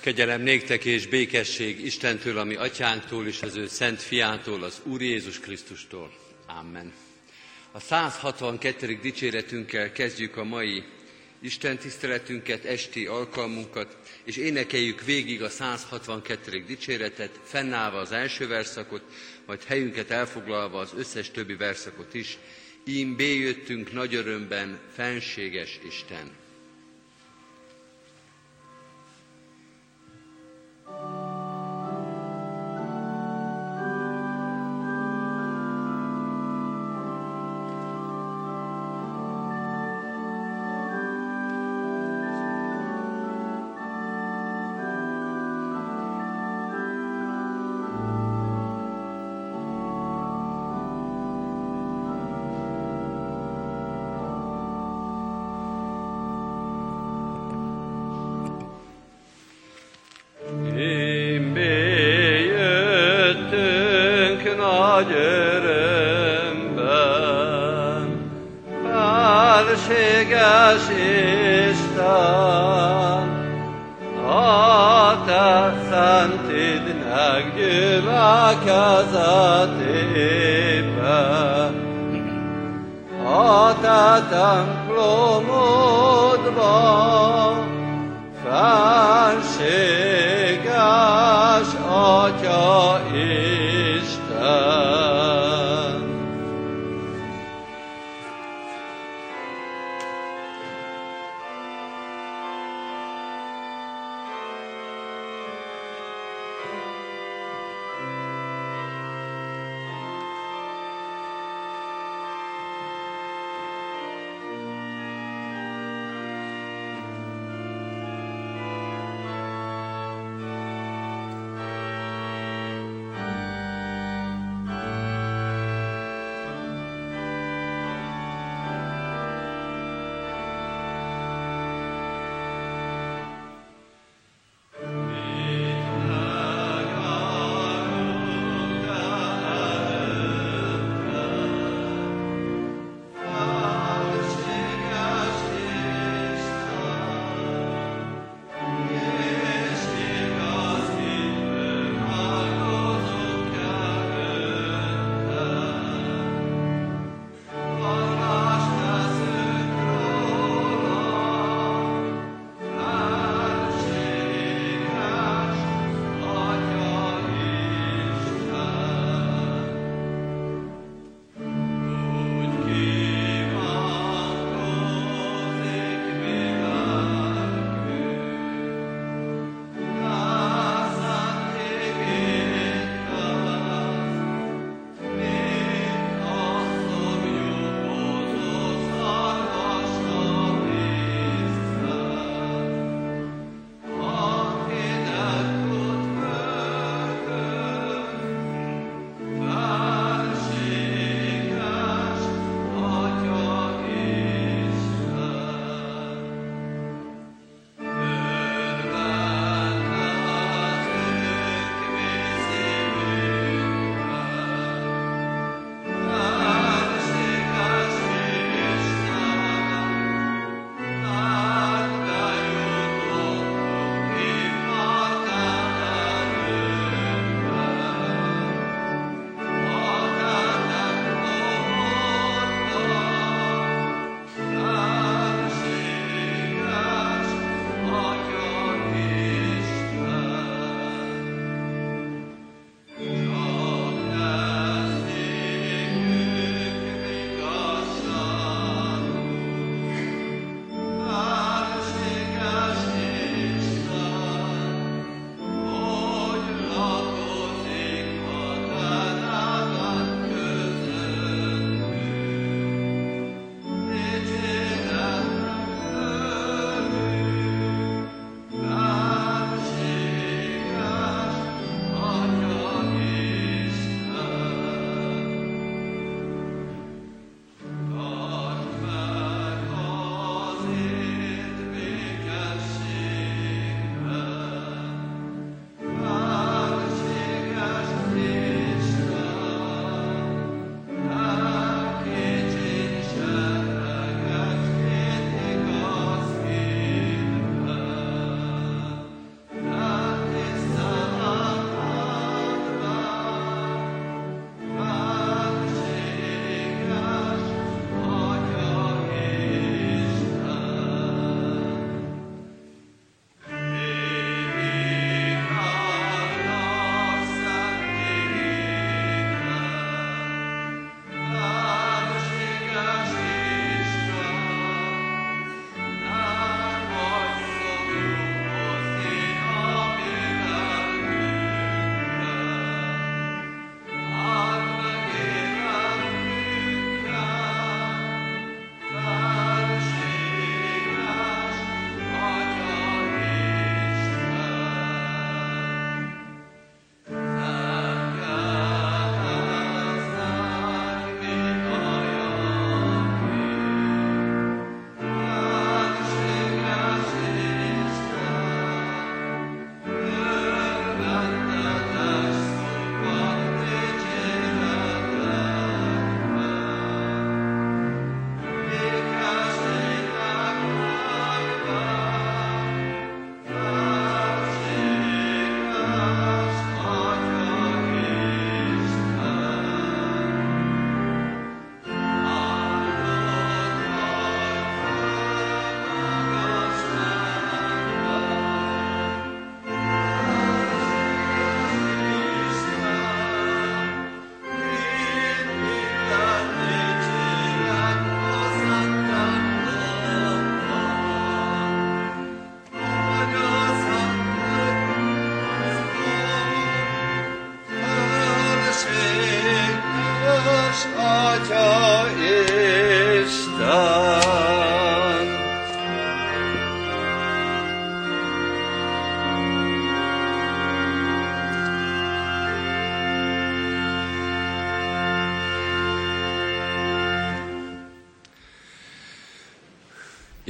Kegyelem néktek és békesség Istentől, ami atyánktól és az ő szent fiától, az Úr Jézus Krisztustól. Amen. A 162. dicséretünkkel kezdjük a mai Isten tiszteletünket, esti alkalmunkat, és énekeljük végig a 162. dicséretet, fennállva az első verszakot, majd helyünket elfoglalva az összes többi verszakot is. Ím béjöttünk nagy örömben, fenséges Isten.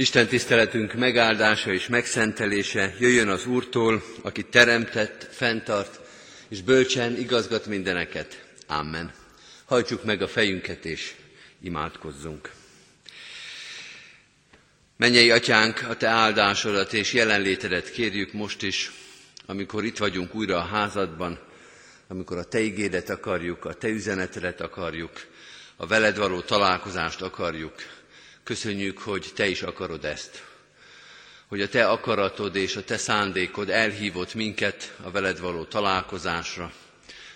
Isten tiszteletünk megáldása és megszentelése jöjjön az Úrtól, aki teremtett, fenntart, és bölcsen igazgat mindeneket. Amen. Hajtsuk meg a fejünket, és imádkozzunk. Mennyei atyánk, a te áldásodat és jelenlétedet kérjük most is, amikor itt vagyunk újra a házadban, amikor a te igédet akarjuk, a te üzenetedet akarjuk, a veled való találkozást akarjuk, Köszönjük, hogy Te is akarod ezt. Hogy a Te akaratod és a Te szándékod elhívott minket a veled való találkozásra.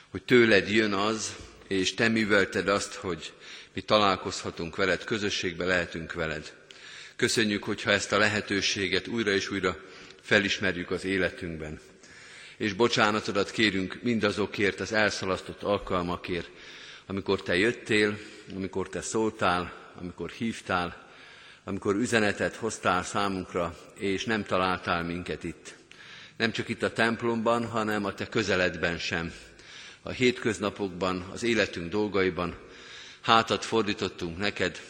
Hogy tőled jön az, és Te művelted azt, hogy mi találkozhatunk veled, közösségbe lehetünk veled. Köszönjük, hogyha ezt a lehetőséget újra és újra felismerjük az életünkben. És bocsánatodat kérünk mindazokért, az elszalasztott alkalmakért, amikor Te jöttél, amikor Te szóltál, amikor hívtál, amikor üzenetet hoztál számunkra, és nem találtál minket itt. Nem csak itt a templomban, hanem a te közeledben sem. A hétköznapokban, az életünk dolgaiban hátat fordítottunk neked,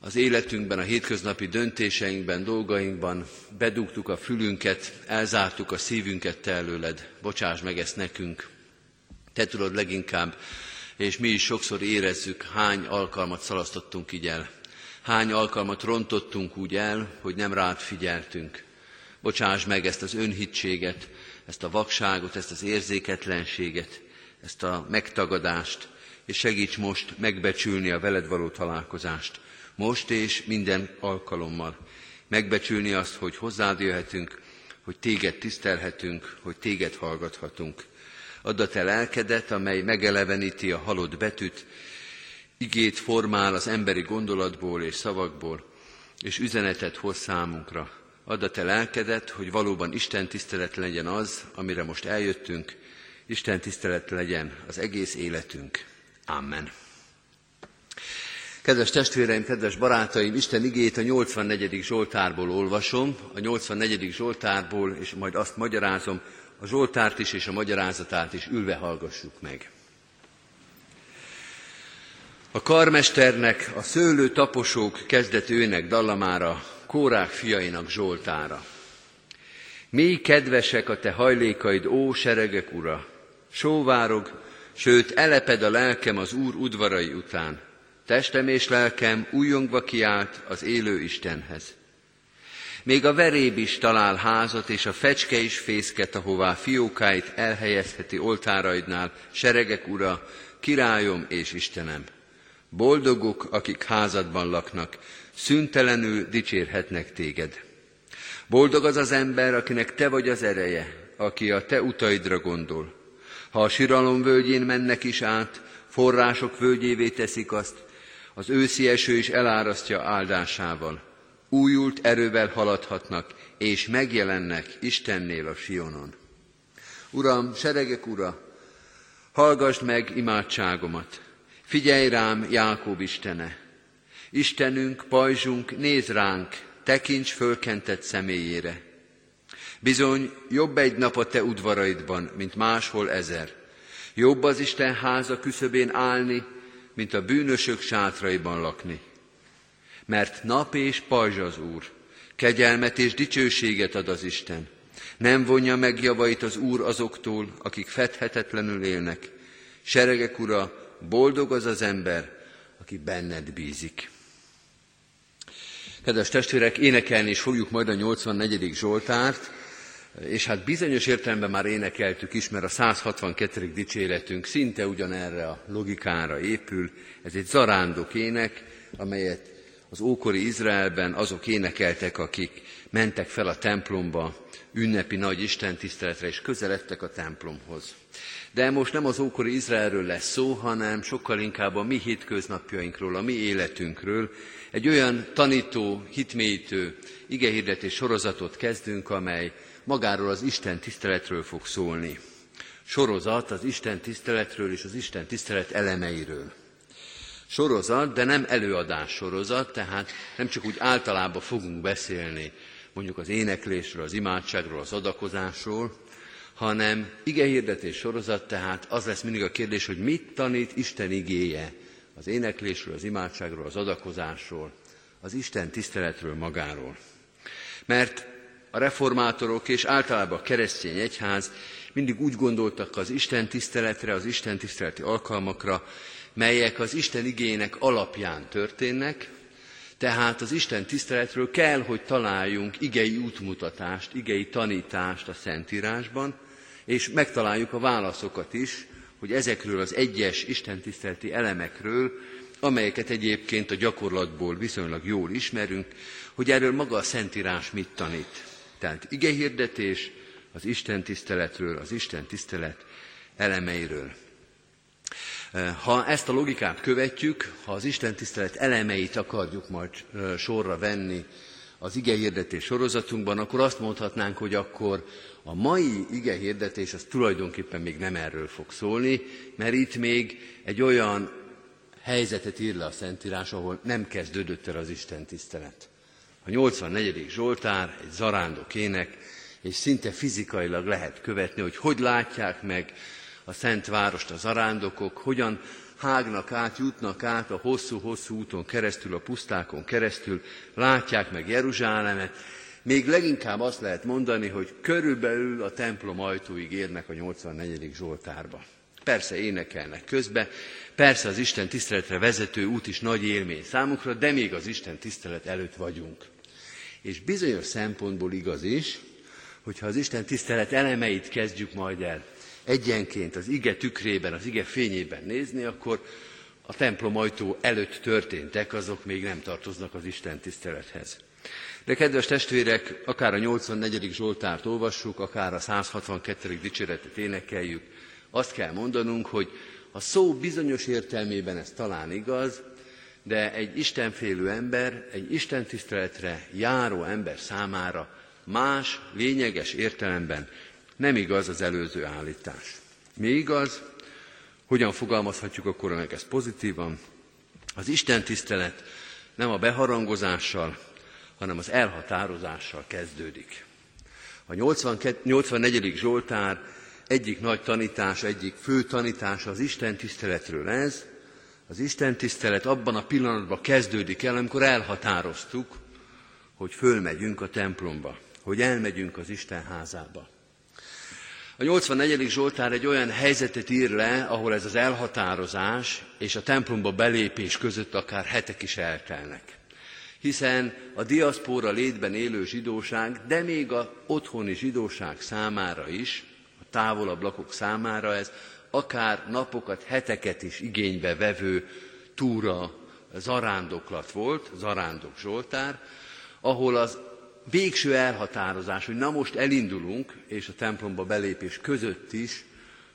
az életünkben, a hétköznapi döntéseinkben, dolgainkban bedugtuk a fülünket, elzártuk a szívünket te előled. Bocsáss meg ezt nekünk. Te tudod leginkább, és mi is sokszor érezzük, hány alkalmat szalasztottunk így el. Hány alkalmat rontottunk úgy el, hogy nem rád figyeltünk. Bocsáss meg ezt az önhitséget, ezt a vakságot, ezt az érzéketlenséget, ezt a megtagadást, és segíts most megbecsülni a veled való találkozást. Most és minden alkalommal. Megbecsülni azt, hogy hozzád jöhetünk, hogy téged tisztelhetünk, hogy téged hallgathatunk. Add a te lelkedet, amely megeleveníti a halott betűt, igét formál az emberi gondolatból és szavakból, és üzenetet hoz számunkra. Add a te lelkedet, hogy valóban Isten tisztelet legyen az, amire most eljöttünk, Isten tisztelet legyen az egész életünk. Amen. Kedves testvéreim, kedves barátaim, Isten igét a 84. Zsoltárból olvasom, a 84. Zsoltárból, és majd azt magyarázom, a Zsoltárt is és a magyarázatát is ülve hallgassuk meg. A karmesternek, a szőlő taposók kezdetőnek dallamára, Kórák fiainak Zsoltára. Mi kedvesek a te hajlékaid, ó seregek ura, sóvárog, sőt eleped a lelkem az Úr udvarai után. Testem és lelkem újongva kiált az élő Istenhez. Még a veréb is talál házat, és a fecske is fészket, ahová fiókáit elhelyezheti oltáraidnál, seregek ura, királyom és Istenem. Boldogok, akik házadban laknak, szüntelenül dicsérhetnek téged. Boldog az az ember, akinek te vagy az ereje, aki a te utaidra gondol. Ha a siralom völgyén mennek is át, források völgyévé teszik azt, az őszi eső is elárasztja áldásával. Újult erővel haladhatnak, és megjelennek Istennél a Sionon. Uram, seregek ura, hallgassd meg imádságomat, Figyelj rám, Jákob Istene! Istenünk, pajzsunk, néz ránk, tekints fölkentett személyére. Bizony, jobb egy nap a te udvaraidban, mint máshol ezer. Jobb az Isten háza küszöbén állni, mint a bűnösök sátraiban lakni. Mert nap és pajzs az Úr, kegyelmet és dicsőséget ad az Isten. Nem vonja meg javait az Úr azoktól, akik fedhetetlenül élnek. Seregek ura, boldog az az ember, aki benned bízik. Kedves testvérek, énekelni is fogjuk majd a 84. Zsoltárt, és hát bizonyos értelemben már énekeltük is, mert a 162. dicséretünk szinte ugyanerre a logikára épül. Ez egy zarándok ének, amelyet az ókori Izraelben azok énekeltek, akik mentek fel a templomba ünnepi nagy istentiszteletre, és közeledtek a templomhoz. De most nem az ókori Izraelről lesz szó, hanem sokkal inkább a mi hétköznapjainkról, a mi életünkről. Egy olyan tanító, hitmélyítő igehirdetés sorozatot kezdünk, amely magáról az Isten tiszteletről fog szólni. Sorozat az Isten tiszteletről és az Isten tisztelet elemeiről. Sorozat, de nem előadás sorozat, tehát nem csak úgy általában fogunk beszélni mondjuk az éneklésről, az imádságról, az adakozásról, hanem igehirdetés sorozat, tehát az lesz mindig a kérdés, hogy mit tanít Isten igéje az éneklésről, az imádságról, az adakozásról, az Isten tiszteletről magáról. Mert a reformátorok és általában a keresztény egyház mindig úgy gondoltak az Isten tiszteletre, az Isten tiszteleti alkalmakra, melyek az Isten igének alapján történnek, tehát az Isten tiszteletről kell, hogy találjunk igei útmutatást, igei tanítást a Szentírásban, és megtaláljuk a válaszokat is, hogy ezekről az egyes istentiszteleti elemekről, amelyeket egyébként a gyakorlatból viszonylag jól ismerünk, hogy erről maga a Szentírás mit tanít. Tehát igehirdetés az Isten tiszteletről, az Isten tisztelet elemeiről. Ha ezt a logikát követjük, ha az Isten tisztelet elemeit akarjuk majd sorra venni az igehirdetés sorozatunkban, akkor azt mondhatnánk, hogy akkor a mai ige hirdetés az tulajdonképpen még nem erről fog szólni, mert itt még egy olyan helyzetet ír le a Szentírás, ahol nem kezdődött el az Isten tisztelet. A 84. Zsoltár egy zarándok ének, és szinte fizikailag lehet követni, hogy hogy látják meg a Szent Várost a zarándokok, hogyan hágnak át, jutnak át a hosszú-hosszú úton keresztül, a pusztákon keresztül, látják meg Jeruzsálemet, még leginkább azt lehet mondani, hogy körülbelül a templom ajtóig érnek a 84. Zsoltárba. Persze énekelnek közbe, persze az Isten tiszteletre vezető út is nagy élmény számukra, de még az Isten tisztelet előtt vagyunk. És bizonyos szempontból igaz is, hogyha az Isten tisztelet elemeit kezdjük majd el egyenként az ige tükrében, az ige fényében nézni, akkor a templom ajtó előtt történtek, azok még nem tartoznak az Isten tisztelethez. De kedves testvérek, akár a 84. Zsoltárt olvassuk, akár a 162. dicséretet énekeljük, azt kell mondanunk, hogy a szó bizonyos értelmében ez talán igaz, de egy istenfélő ember, egy Isten tiszteletre járó ember számára más, lényeges értelemben nem igaz az előző állítás. Mi igaz? Hogyan fogalmazhatjuk akkor meg ezt pozitívan? Az Isten tisztelet nem a beharangozással, hanem az elhatározással kezdődik. A 84. Zsoltár egyik nagy tanítása, egyik fő tanítása az Isten tiszteletről ez. Az Isten tisztelet abban a pillanatban kezdődik el, amikor elhatároztuk, hogy fölmegyünk a templomba, hogy elmegyünk az Isten házába. A 84. Zsoltár egy olyan helyzetet ír le, ahol ez az elhatározás és a templomba belépés között akár hetek is eltelnek hiszen a diaszpóra létben élő zsidóság, de még a otthoni zsidóság számára is, a távolabb lakók számára ez akár napokat, heteket is igénybe vevő túra, zarándoklat volt, zarándok Zsoltár, ahol az végső elhatározás, hogy na most elindulunk, és a templomba belépés között is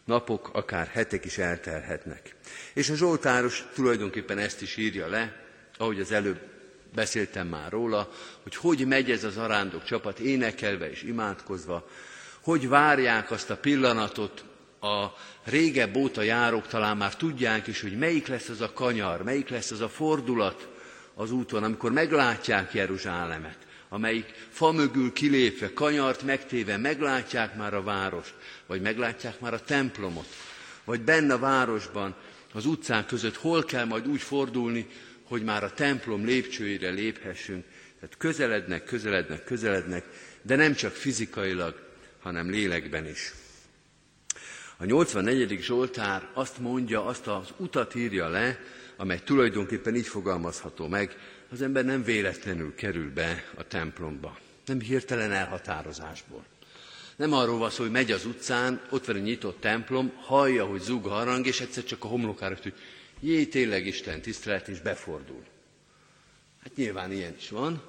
napok, akár hetek is eltelhetnek. És a Zsoltáros tulajdonképpen ezt is írja le, ahogy az előbb beszéltem már róla, hogy hogy megy ez az arándok csapat énekelve és imádkozva, hogy várják azt a pillanatot, a régebb óta járók talán már tudják is, hogy melyik lesz az a kanyar, melyik lesz az a fordulat az úton, amikor meglátják Jeruzsálemet, amelyik fa mögül kilépve, kanyart megtéve meglátják már a várost, vagy meglátják már a templomot, vagy benne a városban, az utcák között hol kell majd úgy fordulni, hogy már a templom lépcsőire léphessünk. Tehát közelednek, közelednek, közelednek, de nem csak fizikailag, hanem lélekben is. A 84. Zsoltár azt mondja, azt az utat írja le, amely tulajdonképpen így fogalmazható meg, az ember nem véletlenül kerül be a templomba, nem hirtelen elhatározásból. Nem arról van szó, hogy megy az utcán, ott van egy nyitott templom, hallja, hogy zúg a harang, és egyszer csak a homlokára hogy jé, tényleg Isten tisztelet, és befordul. Hát nyilván ilyen is van,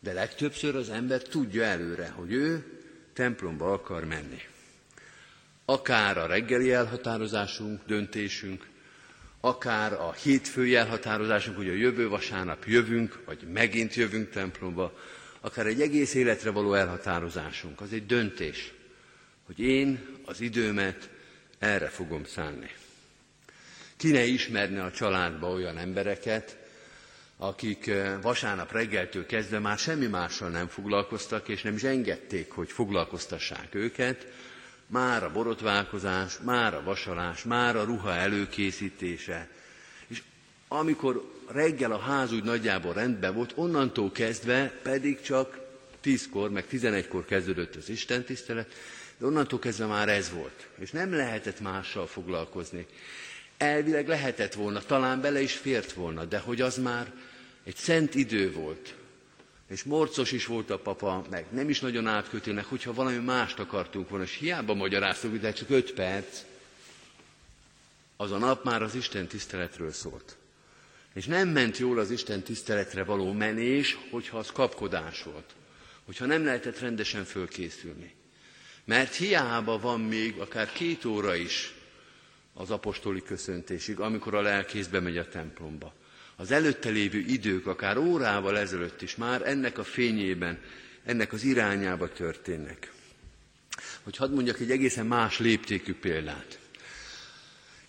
de legtöbbször az ember tudja előre, hogy ő templomba akar menni. Akár a reggeli elhatározásunk, döntésünk, akár a hétfői elhatározásunk, hogy a jövő vasárnap jövünk, vagy megint jövünk templomba, akár egy egész életre való elhatározásunk, az egy döntés, hogy én az időmet erre fogom szánni. Ki ne ismerne a családba olyan embereket, akik eh, vasárnap reggeltől kezdve már semmi mással nem foglalkoztak, és nem is engedték, hogy foglalkoztassák őket, már a borotválkozás, már a vasalás, már a ruha előkészítése. És amikor reggel a ház úgy nagyjából rendben volt, onnantól kezdve pedig csak tízkor, meg tizenegykor kezdődött az Isten tisztelet, de onnantól kezdve már ez volt. És nem lehetett mással foglalkozni. Elvileg lehetett volna, talán bele is fért volna, de hogy az már egy szent idő volt, és morcos is volt a papa, meg nem is nagyon átkötőnek, hogyha valami mást akartunk volna, és hiába magyaráztuk, de csak öt perc, az a nap már az Isten tiszteletről szólt. És nem ment jól az Isten tiszteletre való menés, hogyha az kapkodás volt. Hogyha nem lehetett rendesen fölkészülni. Mert hiába van még akár két óra is az apostoli köszöntésig, amikor a lelkész bemegy a templomba. Az előtte lévő idők, akár órával ezelőtt is már ennek a fényében, ennek az irányába történnek. Hogy hadd mondjak egy egészen más léptékű példát.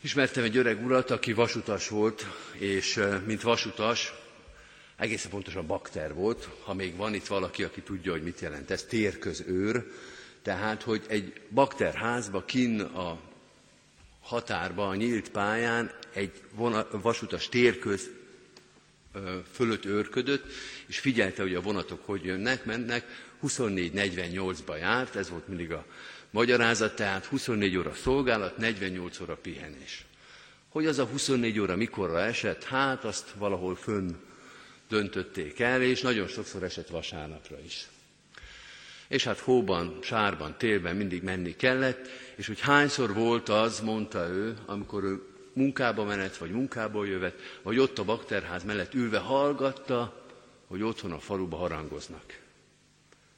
Ismertem egy öreg urat, aki vasutas volt, és mint vasutas, egészen pontosan bakter volt, ha még van itt valaki, aki tudja, hogy mit jelent ez, térközőr, tehát, hogy egy bakterházba, kin a határba, a nyílt pályán egy vasutas térköz fölött őrködött, és figyelte, hogy a vonatok hogy jönnek, mennek. 24-48-ba járt, ez volt mindig a magyarázat, tehát 24 óra szolgálat, 48 óra pihenés. Hogy az a 24 óra mikorra esett, hát azt valahol fönn döntötték el, és nagyon sokszor esett vasárnapra is. És hát hóban, sárban, télben mindig menni kellett, és hogy hányszor volt az, mondta ő, amikor ő munkába menet, vagy munkából jövet, vagy ott a bakterház mellett ülve hallgatta, hogy otthon a faluba harangoznak.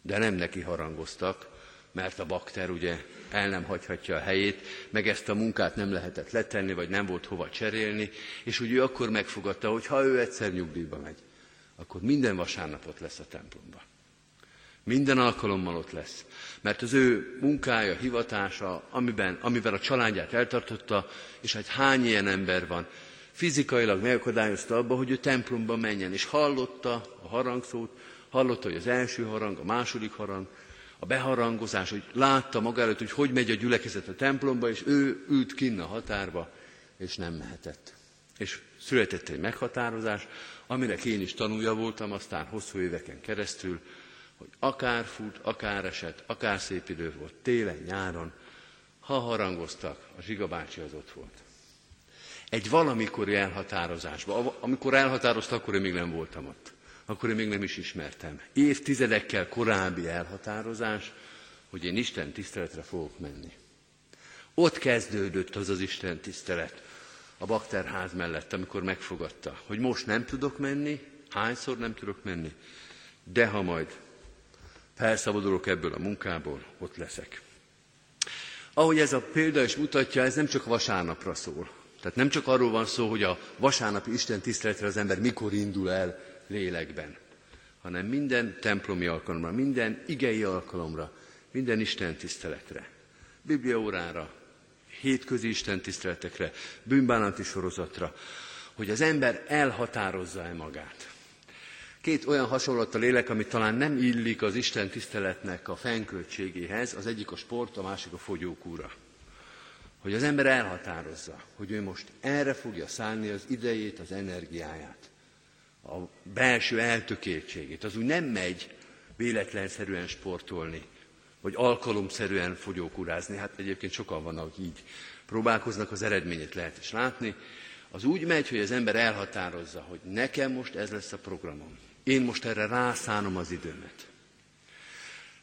De nem neki harangoztak, mert a bakter ugye el nem hagyhatja a helyét, meg ezt a munkát nem lehetett letenni, vagy nem volt hova cserélni, és úgy ő akkor megfogadta, hogy ha ő egyszer nyugdíjba megy, akkor minden vasárnapot lesz a templomba. Minden alkalommal ott lesz. Mert az ő munkája, hivatása, amiben, amiben a családját eltartotta, és hát hány ilyen ember van, fizikailag megakadályozta abba, hogy ő templomba menjen, és hallotta a harangszót, hallotta, hogy az első harang, a második harang, a beharangozás, hogy látta maga előtt, hogy hogy megy a gyülekezet a templomba, és ő ült kinn a határba, és nem mehetett. És született egy meghatározás, aminek én is tanulja voltam aztán hosszú éveken keresztül, hogy akár fut, akár esett, akár szép idő volt, télen, nyáron, ha harangoztak, a zsigabácsi az ott volt. Egy valamikori elhatározásban, amikor elhatároztak, akkor én még nem voltam ott. Akkor én még nem is ismertem. Évtizedekkel korábbi elhatározás, hogy én Isten tiszteletre fogok menni. Ott kezdődött az az Isten tisztelet a bakterház mellett, amikor megfogadta, hogy most nem tudok menni, hányszor nem tudok menni, de ha majd felszabadulok ebből a munkából, ott leszek. Ahogy ez a példa is mutatja, ez nem csak vasárnapra szól. Tehát nem csak arról van szó, hogy a vasárnapi Isten tiszteletre az ember mikor indul el lélekben, hanem minden templomi alkalomra, minden igei alkalomra, minden Isten tiszteletre, Bibliaórára, hétközi Isten tiszteletekre, bűnbánati sorozatra, hogy az ember elhatározza-e magát. Két olyan hasonlat a lélek, ami talán nem illik az Isten tiszteletnek a fennköltségéhez, az egyik a sport, a másik a fogyókúra. Hogy az ember elhatározza, hogy ő most erre fogja szállni az idejét, az energiáját, a belső eltökéltségét. Az úgy nem megy véletlenszerűen sportolni, vagy alkalomszerűen fogyókúrázni. Hát egyébként sokan vannak, így próbálkoznak, az eredményét lehet is látni. Az úgy megy, hogy az ember elhatározza, hogy nekem most ez lesz a programom. Én most erre rászánom az időmet.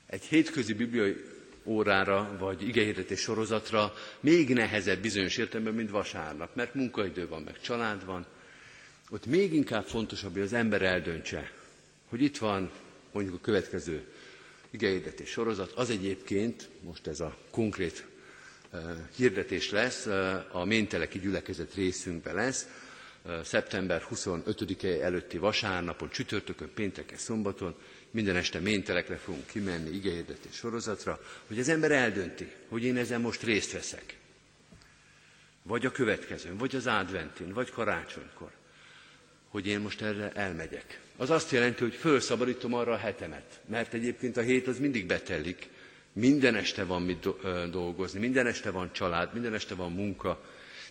Egy hétközi bibliai órára, vagy igehirdetés sorozatra még nehezebb bizonyos értelemben, mint vasárnap, mert munkaidő van, meg család van. Ott még inkább fontosabb, hogy az ember eldöntse, hogy itt van mondjuk a következő igehirdetés sorozat, az egyébként, most ez a konkrét uh, hirdetés lesz, uh, a Ménteleki gyülekezet részünkben lesz, szeptember 25-e előtti vasárnapon, csütörtökön, pénteken, szombaton, minden este méntelekre fogunk kimenni igehirdetés sorozatra, hogy az ember eldönti, hogy én ezen most részt veszek. Vagy a következőn, vagy az adventin, vagy karácsonykor, hogy én most erre elmegyek. Az azt jelenti, hogy felszabadítom arra a hetemet, mert egyébként a hét az mindig betelik, minden este van mit dolgozni, minden este van család, minden este van munka,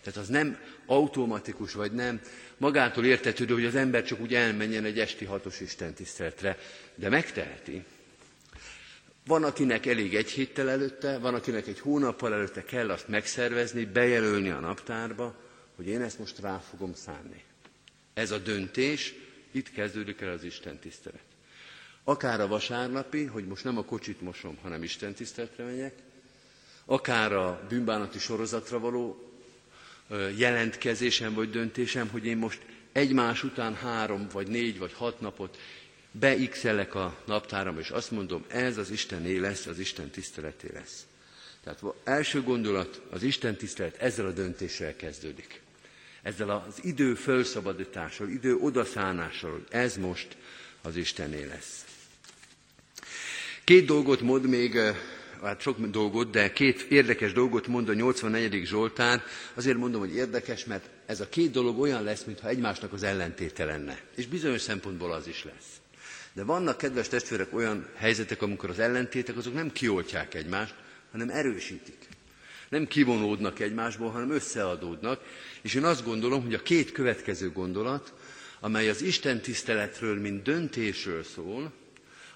Tehát az nem automatikus, vagy nem magától értetődő, hogy az ember csak úgy elmenjen egy esti hatos istentiszteletre, de megteheti. Van, akinek elég egy héttel előtte, van, akinek egy hónappal előtte kell azt megszervezni, bejelölni a naptárba, hogy én ezt most rá fogom szánni. Ez a döntés, itt kezdődik el az Isten tisztelet. Akár a vasárnapi, hogy most nem a kocsit mosom, hanem Isten tiszteletre megyek, akár a bűnbánati sorozatra való jelentkezésem vagy döntésem, hogy én most egymás után három, vagy négy, vagy hat napot beixelek a naptáram, és azt mondom, ez az Istené lesz, az Isten tiszteleté lesz. Tehát első gondolat, az Isten tisztelet ezzel a döntéssel kezdődik. Ezzel az idő felszabadítással, idő odaszánással, hogy ez most az Istené lesz. Két dolgot mond még, hát sok dolgot, de két érdekes dolgot mond a 84. Zsoltár. Azért mondom, hogy érdekes, mert ez a két dolog olyan lesz, mintha egymásnak az ellentéte lenne. És bizonyos szempontból az is lesz. De vannak, kedves testvérek, olyan helyzetek, amikor az ellentétek azok nem kioltják egymást, hanem erősítik. Nem kivonódnak egymásból, hanem összeadódnak. És én azt gondolom, hogy a két következő gondolat, amely az Isten tiszteletről, mint döntésről szól,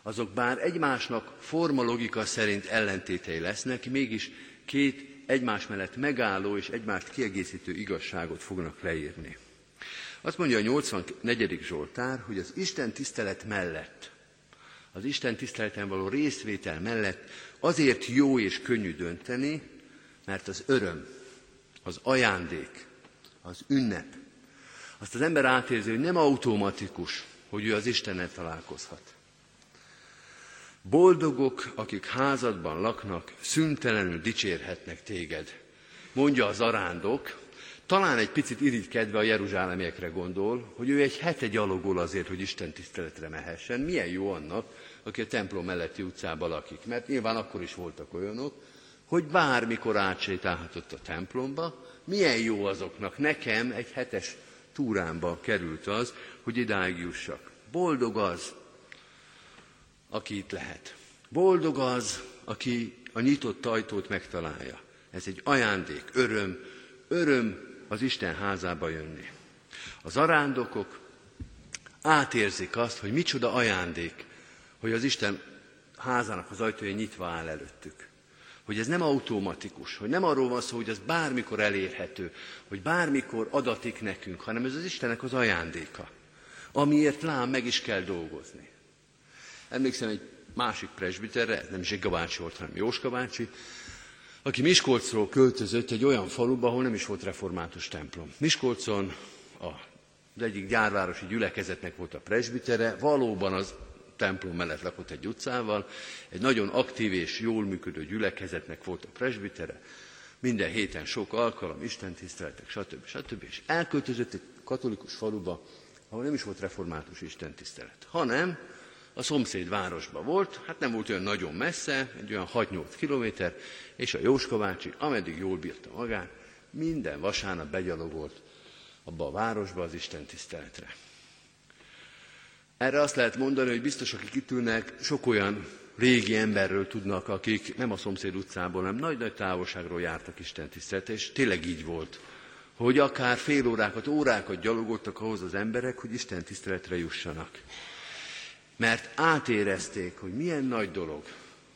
azok bár egymásnak forma logika szerint ellentétei lesznek, mégis két egymás mellett megálló és egymást kiegészítő igazságot fognak leírni. Azt mondja a 84. Zsoltár, hogy az Isten tisztelet mellett, az Isten tiszteleten való részvétel mellett azért jó és könnyű dönteni, mert az öröm, az ajándék, az ünnep, azt az ember átérzi, hogy nem automatikus, hogy ő az Istennel találkozhat. Boldogok, akik házadban laknak, szüntelenül dicsérhetnek téged. Mondja az arándok, talán egy picit irigykedve a jeruzsálemiekre gondol, hogy ő egy hete gyalogol azért, hogy Isten tiszteletre mehessen. Milyen jó annak, aki a templom melletti utcában lakik. Mert nyilván akkor is voltak olyanok, hogy bármikor átsétálhatott a templomba, milyen jó azoknak. Nekem egy hetes túrámba került az, hogy idáig jussak. Boldog az, aki itt lehet. Boldog az, aki a nyitott ajtót megtalálja. Ez egy ajándék, öröm, öröm az Isten házába jönni. Az arándokok átérzik azt, hogy micsoda ajándék, hogy az Isten házának az ajtója nyitva áll előttük. Hogy ez nem automatikus, hogy nem arról van szó, hogy ez bármikor elérhető, hogy bármikor adatik nekünk, hanem ez az Istennek az ajándéka, amiért lám meg is kell dolgozni. Emlékszem egy másik presbiterre, nem Zsigga bácsi volt, hanem Jóska bácsi, aki Miskolcról költözött egy olyan faluba, ahol nem is volt református templom. Miskolcon az egyik gyárvárosi gyülekezetnek volt a presbitere, valóban az templom mellett lakott egy utcával, egy nagyon aktív és jól működő gyülekezetnek volt a presbitere, minden héten sok alkalom, istentiszteletek, stb. stb. És elköltözött egy katolikus faluba, ahol nem is volt református istentisztelet, hanem a szomszéd városba volt, hát nem volt olyan nagyon messze, egy olyan 6-8 kilométer, és a Jóska bácsi, ameddig jól bírta magát, minden vasárnap begyalogolt abba a városba az Isten tiszteletre. Erre azt lehet mondani, hogy biztos, akik itt ülnek, sok olyan régi emberről tudnak, akik nem a szomszéd utcából, hanem nagy-nagy távolságról jártak Isten tiszteletre, és tényleg így volt, hogy akár fél órákat, órákat gyalogoltak ahhoz az emberek, hogy Isten tiszteletre jussanak. Mert átérezték, hogy milyen nagy dolog,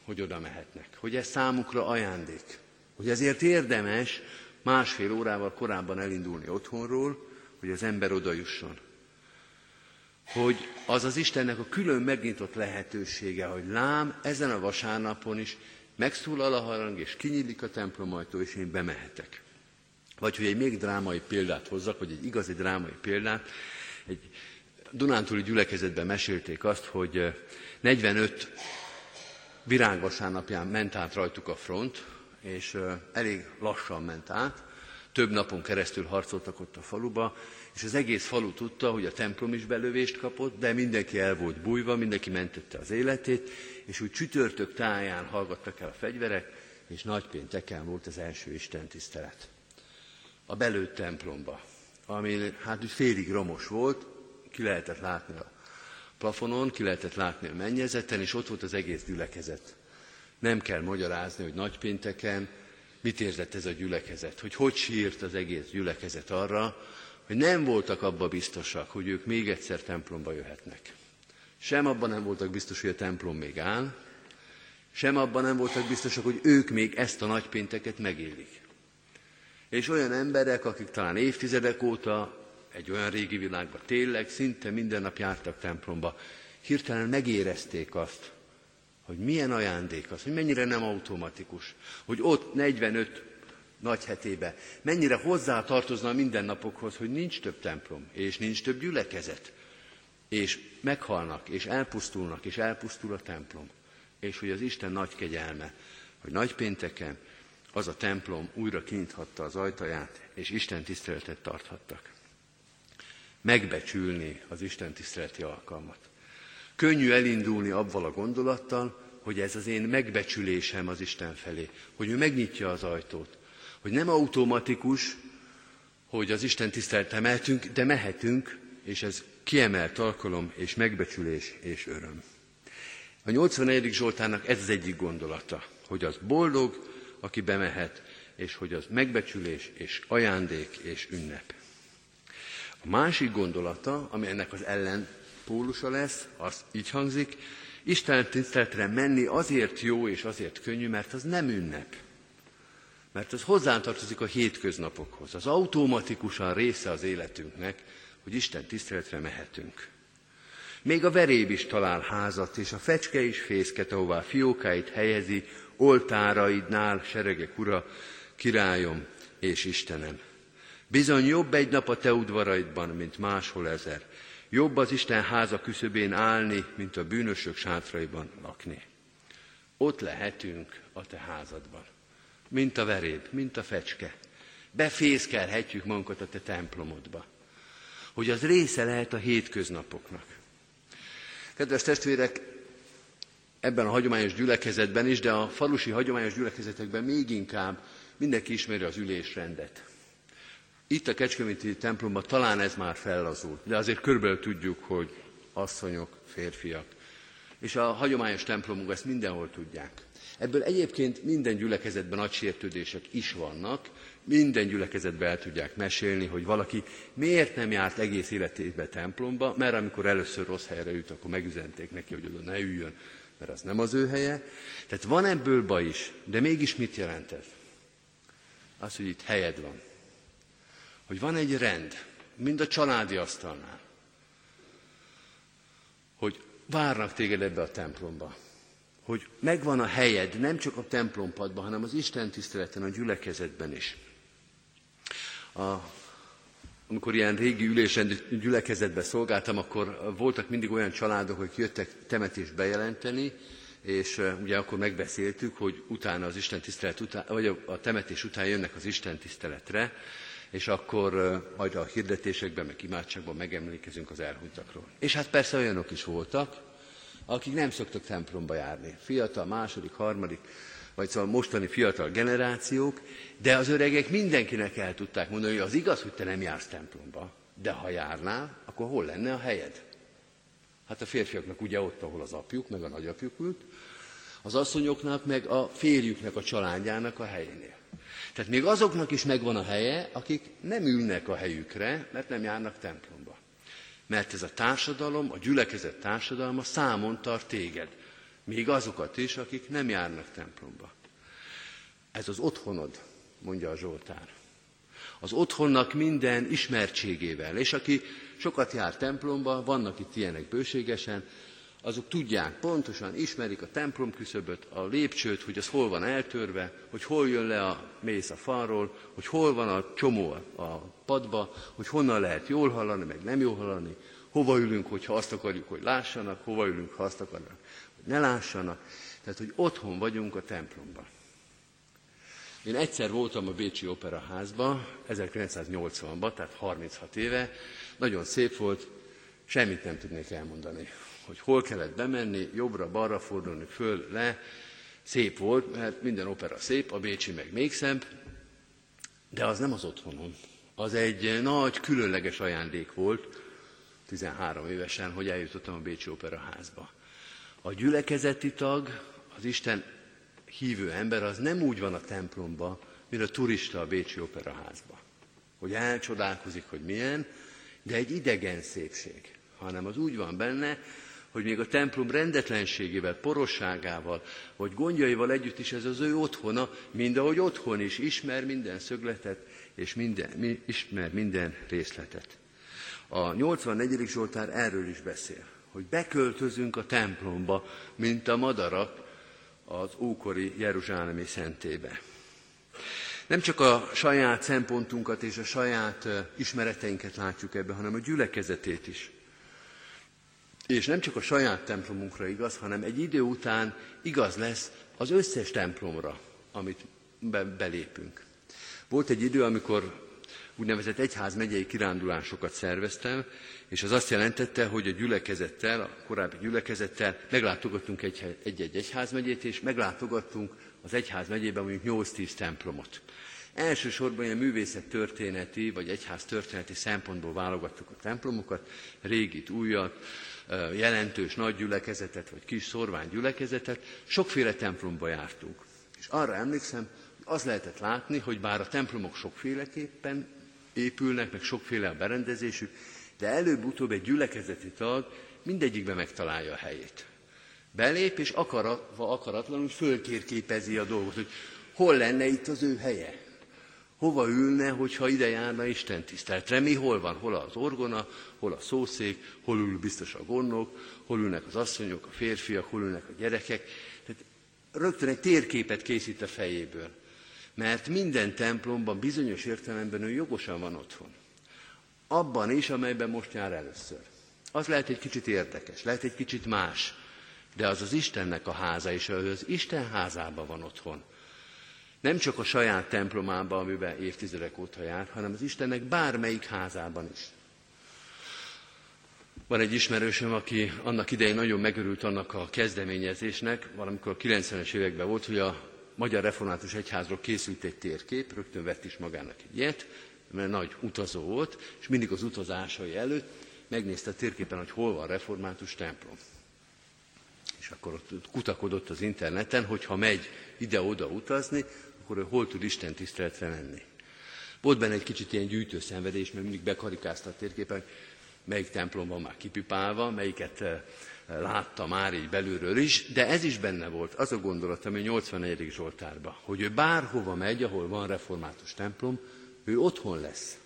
hogy oda mehetnek, hogy ez számukra ajándék, hogy ezért érdemes másfél órával korábban elindulni otthonról, hogy az ember oda jusson. Hogy az az Istennek a külön megnyitott lehetősége, hogy lám, ezen a vasárnapon is megszólal a harang, és kinyílik a templomajtó, és én bemehetek. Vagy hogy egy még drámai példát hozzak, vagy egy igazi drámai példát, egy Dunántúli gyülekezetben mesélték azt, hogy 45 virágvasárnapján ment át rajtuk a front, és elég lassan ment át, több napon keresztül harcoltak ott a faluba, és az egész falu tudta, hogy a templom is belövést kapott, de mindenki el volt bújva, mindenki mentette az életét, és úgy csütörtök táján hallgattak el a fegyverek, és nagypénteken volt az első Isten tisztelet. A belőtt templomba, ami hát úgy félig romos volt, ki lehetett látni a plafonon, ki lehetett látni a mennyezeten, és ott volt az egész gyülekezet. Nem kell magyarázni, hogy nagypénteken mit érzett ez a gyülekezet, hogy hogy sírt az egész gyülekezet arra, hogy nem voltak abba biztosak, hogy ők még egyszer templomba jöhetnek. Sem abban nem voltak biztos, hogy a templom még áll, sem abban nem voltak biztosak, hogy ők még ezt a nagypénteket megélik. És olyan emberek, akik talán évtizedek óta egy olyan régi világban. Tényleg szinte minden nap jártak templomba, hirtelen megérezték azt, hogy milyen ajándék az, hogy mennyire nem automatikus, hogy ott 45 nagy hetébe mennyire hozzá tartozna a mindennapokhoz, hogy nincs több templom, és nincs több gyülekezet, és meghalnak, és elpusztulnak, és elpusztul a templom, és hogy az Isten nagy kegyelme, hogy nagy pénteken az a templom újra kinyithatta az ajtaját, és Isten tiszteletet tarthattak. Megbecsülni az Isten tiszteleti alkalmat. Könnyű elindulni abval a gondolattal, hogy ez az én megbecsülésem az Isten felé, hogy ő megnyitja az ajtót, hogy nem automatikus, hogy az Isten tiszteletre mehetünk, de mehetünk, és ez kiemelt alkalom, és megbecsülés, és öröm. A 84. Zsoltának ez az egyik gondolata, hogy az boldog, aki bemehet, és hogy az megbecsülés, és ajándék, és ünnep. A másik gondolata, ami ennek az ellenpólusa lesz, az így hangzik, Isten tiszteletre menni azért jó és azért könnyű, mert az nem ünnep. Mert az hozzátartozik a hétköznapokhoz. Az automatikusan része az életünknek, hogy Isten tiszteletre mehetünk. Még a veréb is talál házat, és a fecske is fészket, ahová fiókáit helyezi, oltáraidnál, seregek ura, királyom és Istenem. Bizony jobb egy nap a te udvaraidban, mint máshol ezer. Jobb az Isten háza küszöbén állni, mint a bűnösök sátraiban lakni. Ott lehetünk a te házadban, mint a veréb, mint a fecske. Befészkelhetjük magunkat a te templomodba, hogy az része lehet a hétköznapoknak. Kedves testvérek, ebben a hagyományos gyülekezetben is, de a falusi hagyományos gyülekezetekben még inkább mindenki ismeri az ülésrendet. Itt a Kecskeméti templomban talán ez már fellazult, de azért körülbelül tudjuk, hogy asszonyok, férfiak. És a hagyományos templomunk ezt mindenhol tudják. Ebből egyébként minden gyülekezetben nagy sértődések is vannak, minden gyülekezetben el tudják mesélni, hogy valaki miért nem járt egész életében templomba, mert amikor először rossz helyre jut, akkor megüzenték neki, hogy oda ne üljön, mert az nem az ő helye. Tehát van ebből baj is, de mégis mit jelent ez? Az, hogy itt helyed van hogy van egy rend, mind a családi asztalnál, hogy várnak téged ebbe a templomba, hogy megvan a helyed, nem csak a templompadban, hanem az Isten tiszteleten, a gyülekezetben is. A, amikor ilyen régi ülésen gyülekezetben szolgáltam, akkor voltak mindig olyan családok, hogy jöttek temetést bejelenteni, és ugye akkor megbeszéltük, hogy utána az Isten tisztelet után, vagy a temetés után jönnek az Isten tiszteletre, és akkor majd a hirdetésekben, meg imádságban megemlékezünk az elhunytakról. És hát persze olyanok is voltak, akik nem szoktak templomba járni. Fiatal, második, harmadik, vagy szóval mostani fiatal generációk, de az öregek mindenkinek el tudták mondani, hogy az igaz, hogy te nem jársz templomba, de ha járnál, akkor hol lenne a helyed? Hát a férfiaknak ugye ott, ahol az apjuk, meg a nagyapjuk ült, az asszonyoknak, meg a férjüknek, a családjának a helyénél. Tehát még azoknak is megvan a helye, akik nem ülnek a helyükre, mert nem járnak templomba. Mert ez a társadalom, a gyülekezet társadalma számon tart téged. Még azokat is, akik nem járnak templomba. Ez az otthonod, mondja a Zsoltár. Az otthonnak minden ismertségével. És aki sokat jár templomba, vannak itt ilyenek bőségesen, azok tudják, pontosan ismerik a templom küszöböt, a lépcsőt, hogy az hol van eltörve, hogy hol jön le a mész a falról, hogy hol van a csomó a padba, hogy honnan lehet jól hallani, meg nem jól hallani, hova ülünk, hogyha azt akarjuk, hogy lássanak, hova ülünk, ha azt akarnak, hogy ne lássanak. Tehát, hogy otthon vagyunk a templomban. Én egyszer voltam a Bécsi Operaházban, 1980-ban, tehát 36 éve, nagyon szép volt, semmit nem tudnék elmondani hogy hol kellett bemenni, jobbra-balra fordulni, föl, le. Szép volt, mert minden opera szép, a Bécsi meg még szebb, de az nem az otthonom. Az egy nagy, különleges ajándék volt, 13 évesen, hogy eljutottam a Bécsi Opera házba. A gyülekezeti tag, az Isten hívő ember az nem úgy van a templomba, mint a turista a Bécsi Operaházba. Hogy elcsodálkozik, hogy milyen, de egy idegen szépség, hanem az úgy van benne, hogy még a templom rendetlenségével, porosságával, vagy gondjaival együtt is ez az ő otthona, mind ahogy otthon is ismer minden szögletet, és minden, ismer minden részletet. A 84. Zsoltár erről is beszél, hogy beköltözünk a templomba, mint a madarak az ókori Jeruzsálemi szentébe. Nem csak a saját szempontunkat és a saját ismereteinket látjuk ebbe, hanem a gyülekezetét is. És nem csak a saját templomunkra igaz, hanem egy idő után igaz lesz az összes templomra, amit be, belépünk. Volt egy idő, amikor úgynevezett egyház megyei kirándulásokat szerveztem, és az azt jelentette, hogy a gyülekezettel, a korábbi gyülekezettel meglátogattunk egy-egy egyházmegyét, és meglátogattunk az egyház megyében mondjuk 8-10 templomot. Elsősorban ilyen művészet történeti, vagy egyház történeti szempontból válogattuk a templomokat, régit, újat, jelentős nagy gyülekezetet, vagy kis szorvány gyülekezetet, sokféle templomba jártunk. És arra emlékszem, hogy az lehetett látni, hogy bár a templomok sokféleképpen épülnek, meg sokféle a berendezésük, de előbb-utóbb egy gyülekezeti tag mindegyikben megtalálja a helyét. Belép, és akaratva, akaratlanul fölkérképezi a dolgot, hogy hol lenne itt az ő helye. Hova ülne, hogyha ide járna Isten tiszteletre? Mi hol van? Hol az orgona, hol a szószék, hol ül biztos a gondok, hol ülnek az asszonyok, a férfiak, hol ülnek a gyerekek. Tehát rögtön egy térképet készít a fejéből. Mert minden templomban bizonyos értelemben ő jogosan van otthon. Abban is, amelyben most jár először. Az lehet egy kicsit érdekes, lehet egy kicsit más, de az az Istennek a háza, és az Isten házában van otthon. Nem csak a saját templomában, amiben évtizedek óta jár, hanem az Istennek bármelyik házában is. Van egy ismerősöm, aki annak idején nagyon megörült annak a kezdeményezésnek, valamikor a 90-es években volt, hogy a Magyar Református Egyházról készült egy térkép, rögtön vett is magának egy ilyet, mert nagy utazó volt, és mindig az utazásai előtt megnézte a térképen, hogy hol van református templom. És akkor ott kutakodott az interneten, hogy ha megy ide-oda utazni, akkor ő hol tud Isten tiszteletre menni. Volt benne egy kicsit ilyen gyűjtőszenvedés, mert mindig bekarikázta a térképen, hogy melyik templom van már kipipálva, melyiket eh, látta már így belülről is, de ez is benne volt, az a gondolat, ami 84. Zsoltárban, hogy ő bárhova megy, ahol van református templom, ő otthon lesz.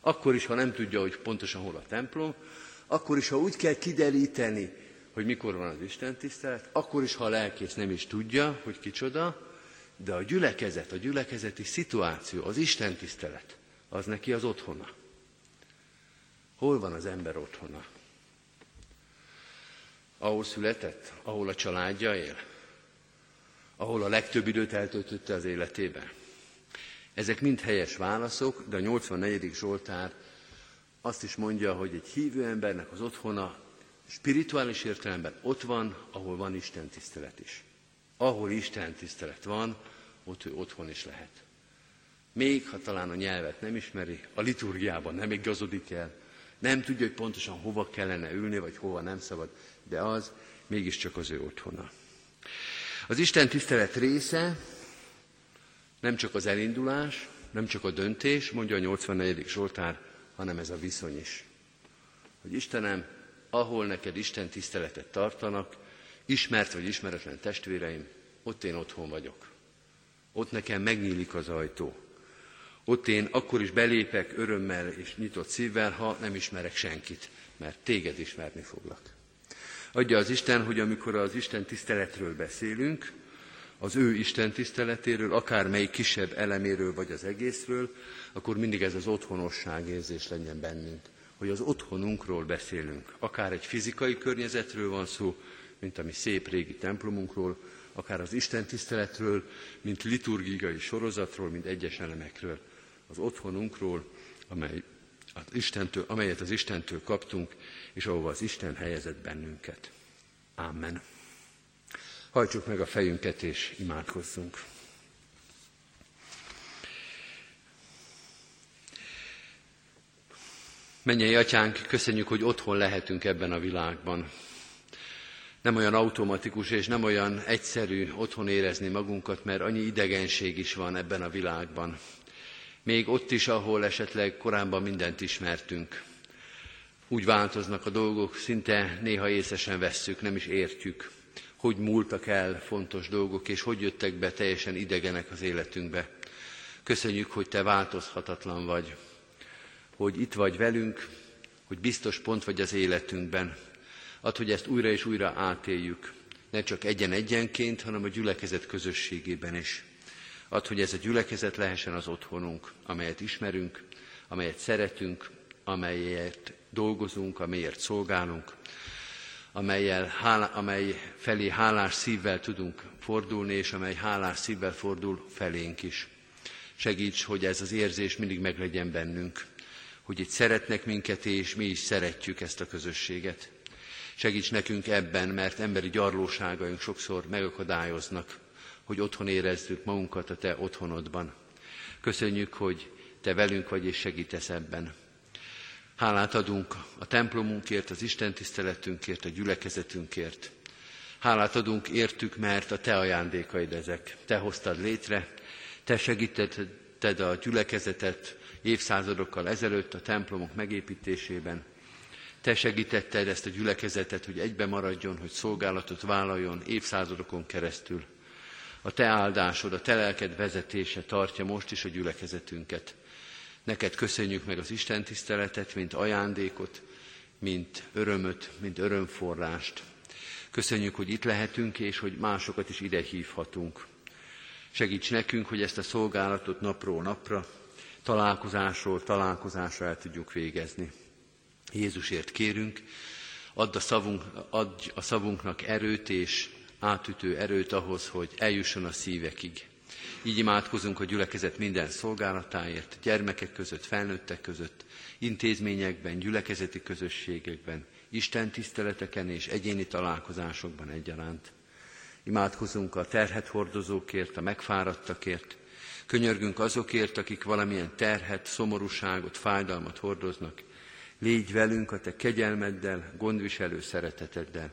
Akkor is, ha nem tudja, hogy pontosan hol a templom, akkor is, ha úgy kell kideríteni, hogy mikor van az Isten tisztelet, akkor is, ha a lelkész nem is tudja, hogy kicsoda, de a gyülekezet, a gyülekezeti szituáció, az Isten tisztelet, az neki az otthona. Hol van az ember otthona? Ahol született, ahol a családja él, ahol a legtöbb időt eltöltötte az életében. Ezek mind helyes válaszok, de a 84. Zsoltár azt is mondja, hogy egy hívő embernek az otthona spirituális értelemben ott van, ahol van Isten tisztelet is. Ahol Isten tisztelet van, ott ő otthon is lehet. Még ha talán a nyelvet nem ismeri, a liturgiában nem igazodik el, nem tudja, hogy pontosan hova kellene ülni, vagy hova nem szabad, de az mégiscsak az ő otthona. Az Isten tisztelet része nem csak az elindulás, nem csak a döntés, mondja a 84. Zsoltár, hanem ez a viszony is. Hogy Istenem, ahol neked Isten tiszteletet tartanak, ismert vagy ismeretlen testvéreim, ott én otthon vagyok. Ott nekem megnyílik az ajtó. Ott én akkor is belépek örömmel és nyitott szívvel, ha nem ismerek senkit, mert téged ismerni foglak. Adja az Isten, hogy amikor az Isten tiszteletről beszélünk, az ő Isten tiszteletéről, akármelyik kisebb eleméről vagy az egészről, akkor mindig ez az otthonosság érzés legyen bennünk, hogy az otthonunkról beszélünk. Akár egy fizikai környezetről van szó, mint a mi szép régi templomunkról, akár az Isten tiszteletről, mint liturgiai sorozatról, mint egyes elemekről, az otthonunkról, amely az Istentől, amelyet az Istentől kaptunk, és ahova az Isten helyezett bennünket. Amen. Hajtsuk meg a fejünket és imádkozzunk. Mennyei atyánk, köszönjük, hogy otthon lehetünk ebben a világban. Nem olyan automatikus és nem olyan egyszerű otthon érezni magunkat, mert annyi idegenség is van ebben a világban. Még ott is, ahol esetleg korábban mindent ismertünk. Úgy változnak a dolgok, szinte néha észesen vesszük, nem is értjük, hogy múltak el fontos dolgok, és hogy jöttek be teljesen idegenek az életünkbe. Köszönjük, hogy Te változhatatlan vagy, hogy itt vagy velünk, hogy biztos pont vagy az életünkben, Ad, hogy ezt újra és újra átéljük, ne csak egyen-egyenként, hanem a gyülekezet közösségében is. Ad, hogy ez a gyülekezet lehessen az otthonunk, amelyet ismerünk, amelyet szeretünk, amelyet dolgozunk, amelyért szolgálunk, amelyel, hálá, amely felé hálás szívvel tudunk fordulni, és amely hálás szívvel fordul felénk is. Segíts, hogy ez az érzés mindig meglegyen bennünk, hogy itt szeretnek minket, és mi is szeretjük ezt a közösséget. Segíts nekünk ebben, mert emberi gyarlóságaink sokszor megakadályoznak, hogy otthon érezzük magunkat a Te otthonodban. Köszönjük, hogy Te velünk vagy és segítesz ebben. Hálát adunk a templomunkért, az Isten tiszteletünkért, a gyülekezetünkért. Hálát adunk értük, mert a Te ajándékaid ezek. Te hoztad létre, Te segítetted a gyülekezetet évszázadokkal ezelőtt a templomok megépítésében, te segítetted ezt a gyülekezetet, hogy egybe maradjon, hogy szolgálatot vállaljon évszázadokon keresztül. A te áldásod, a te lelked vezetése tartja most is a gyülekezetünket. Neked köszönjük meg az Isten tiszteletet, mint ajándékot, mint örömöt, mint örömforrást. Köszönjük, hogy itt lehetünk, és hogy másokat is ide hívhatunk. Segíts nekünk, hogy ezt a szolgálatot napról napra, találkozásról találkozásra el tudjuk végezni. Jézusért kérünk, add a, szavunk, adj a szavunknak erőt és átütő erőt ahhoz, hogy eljusson a szívekig. Így imádkozunk a gyülekezet minden szolgálatáért, gyermekek között, felnőttek között, intézményekben, gyülekezeti közösségekben, Isten tiszteleteken és egyéni találkozásokban egyaránt. Imádkozunk a terhet hordozókért, a megfáradtakért, könyörgünk azokért, akik valamilyen terhet, szomorúságot, fájdalmat hordoznak, Légy velünk a Te kegyelmeddel, gondviselő szereteteddel.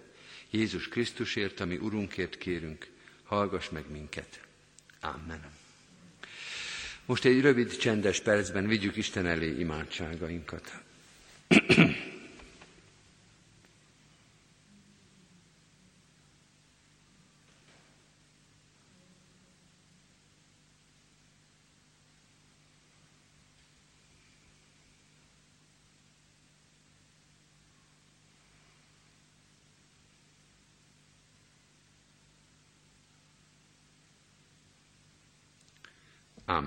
Jézus Krisztusért, ami Urunkért kérünk, hallgass meg minket. Amen. Most egy rövid, csendes percben vigyük Isten elé imádságainkat.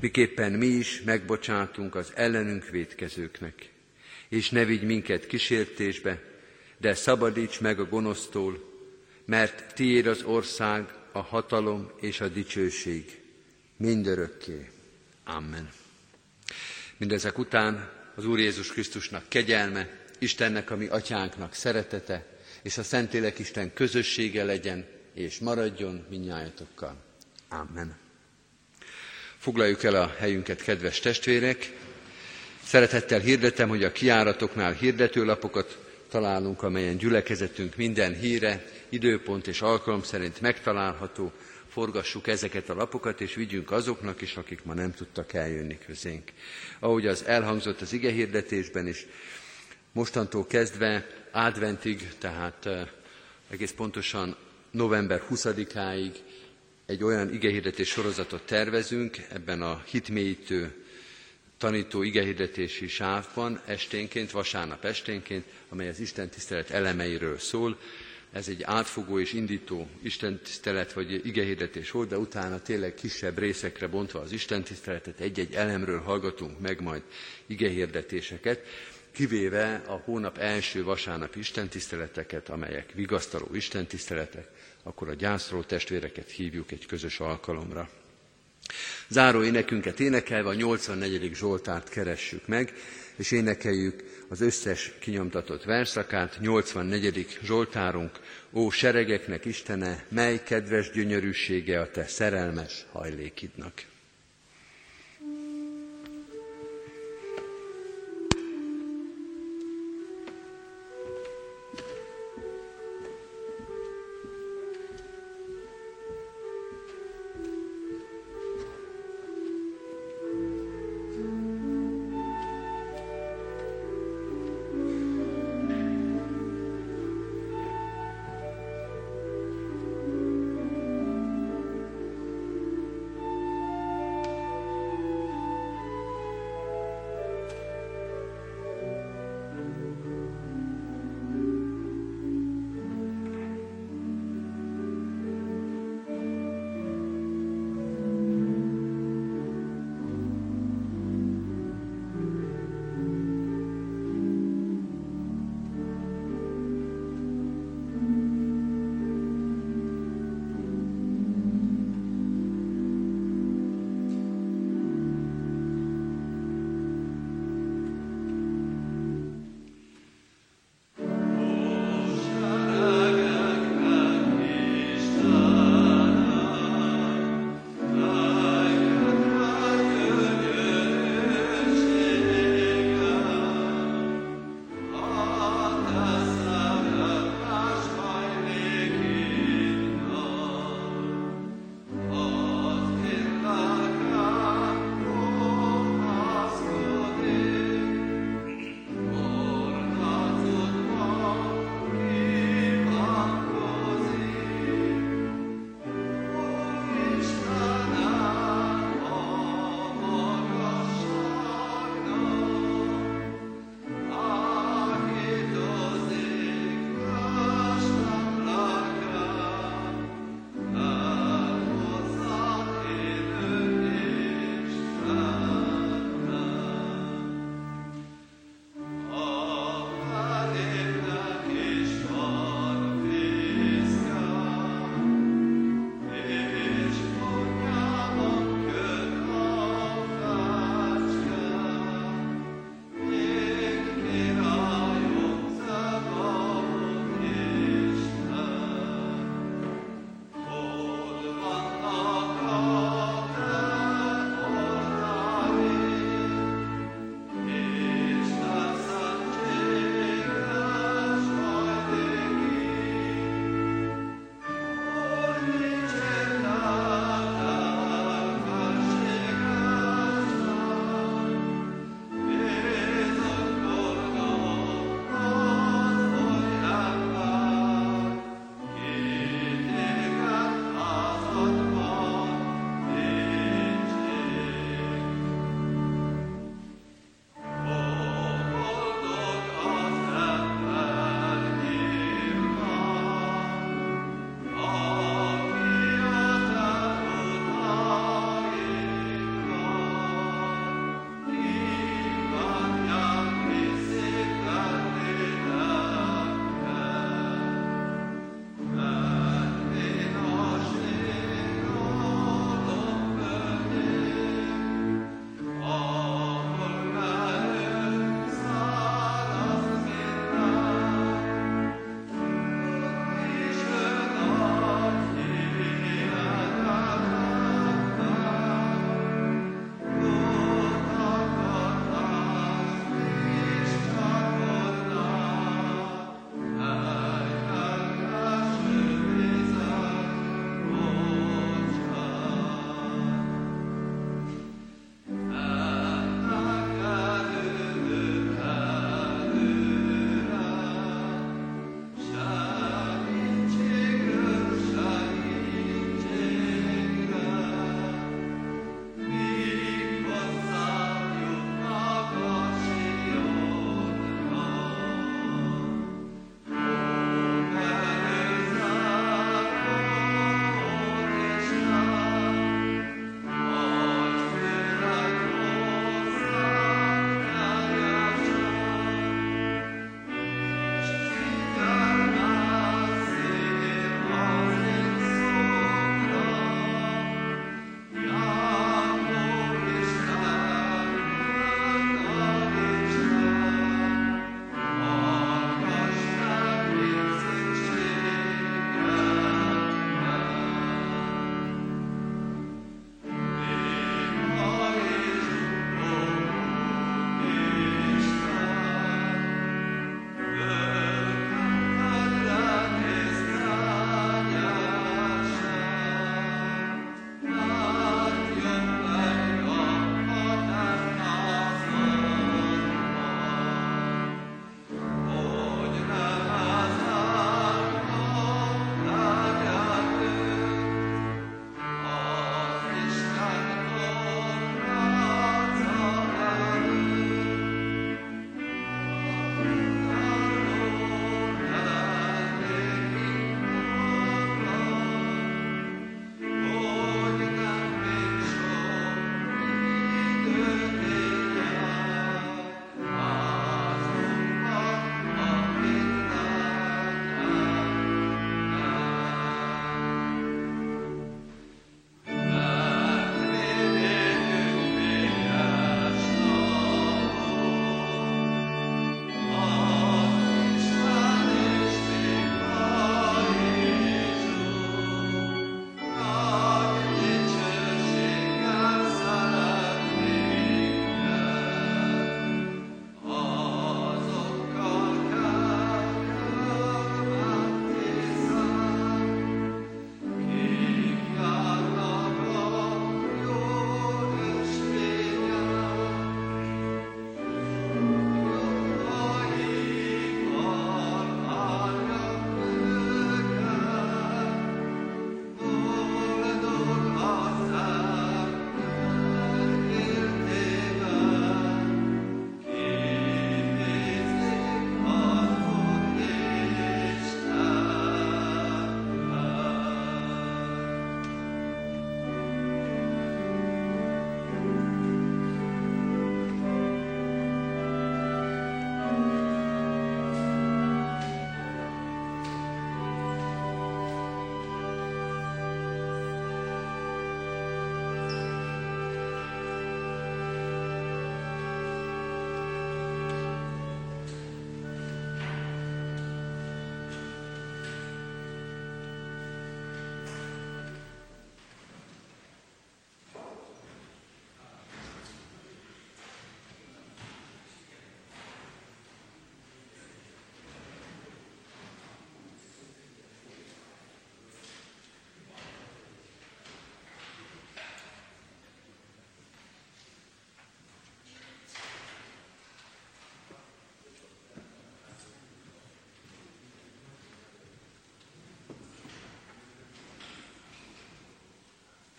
miképpen mi is megbocsátunk az ellenünk védkezőknek. És ne vigy minket kísértésbe, de szabadíts meg a gonosztól, mert tiéd az ország, a hatalom és a dicsőség mindörökké. Amen. Mindezek után az Úr Jézus Krisztusnak kegyelme, Istennek, ami atyánknak szeretete, és a Szentlélek Isten közössége legyen, és maradjon minnyájatokkal. Amen. Foglaljuk el a helyünket, kedves testvérek. Szeretettel hirdetem, hogy a kiáratoknál hirdetőlapokat találunk, amelyen gyülekezetünk minden híre, időpont és alkalom szerint megtalálható. Forgassuk ezeket a lapokat, és vigyünk azoknak is, akik ma nem tudtak eljönni közénk. Ahogy az elhangzott az ige hirdetésben is, mostantól kezdve adventig, tehát eh, egész pontosan november 20-áig egy olyan igehirdetés sorozatot tervezünk ebben a hitmélyítő tanító igehirdetési sávban esténként, vasárnap esténként, amely az Isten tisztelet elemeiről szól. Ez egy átfogó és indító Isten tisztelet vagy igehirdetés volt, de utána tényleg kisebb részekre bontva az Isten tiszteletet egy-egy elemről hallgatunk meg majd igehirdetéseket. kivéve a hónap első vasárnap istentiszteleteket, amelyek vigasztaló istentiszteletek, akkor a gyászról testvéreket hívjuk egy közös alkalomra. Záró énekünket énekelve a 84. Zsoltárt keressük meg, és énekeljük az összes kinyomtatott verszakát, 84. Zsoltárunk, Ó seregeknek Istene, mely kedves gyönyörűsége a te szerelmes hajlékidnak.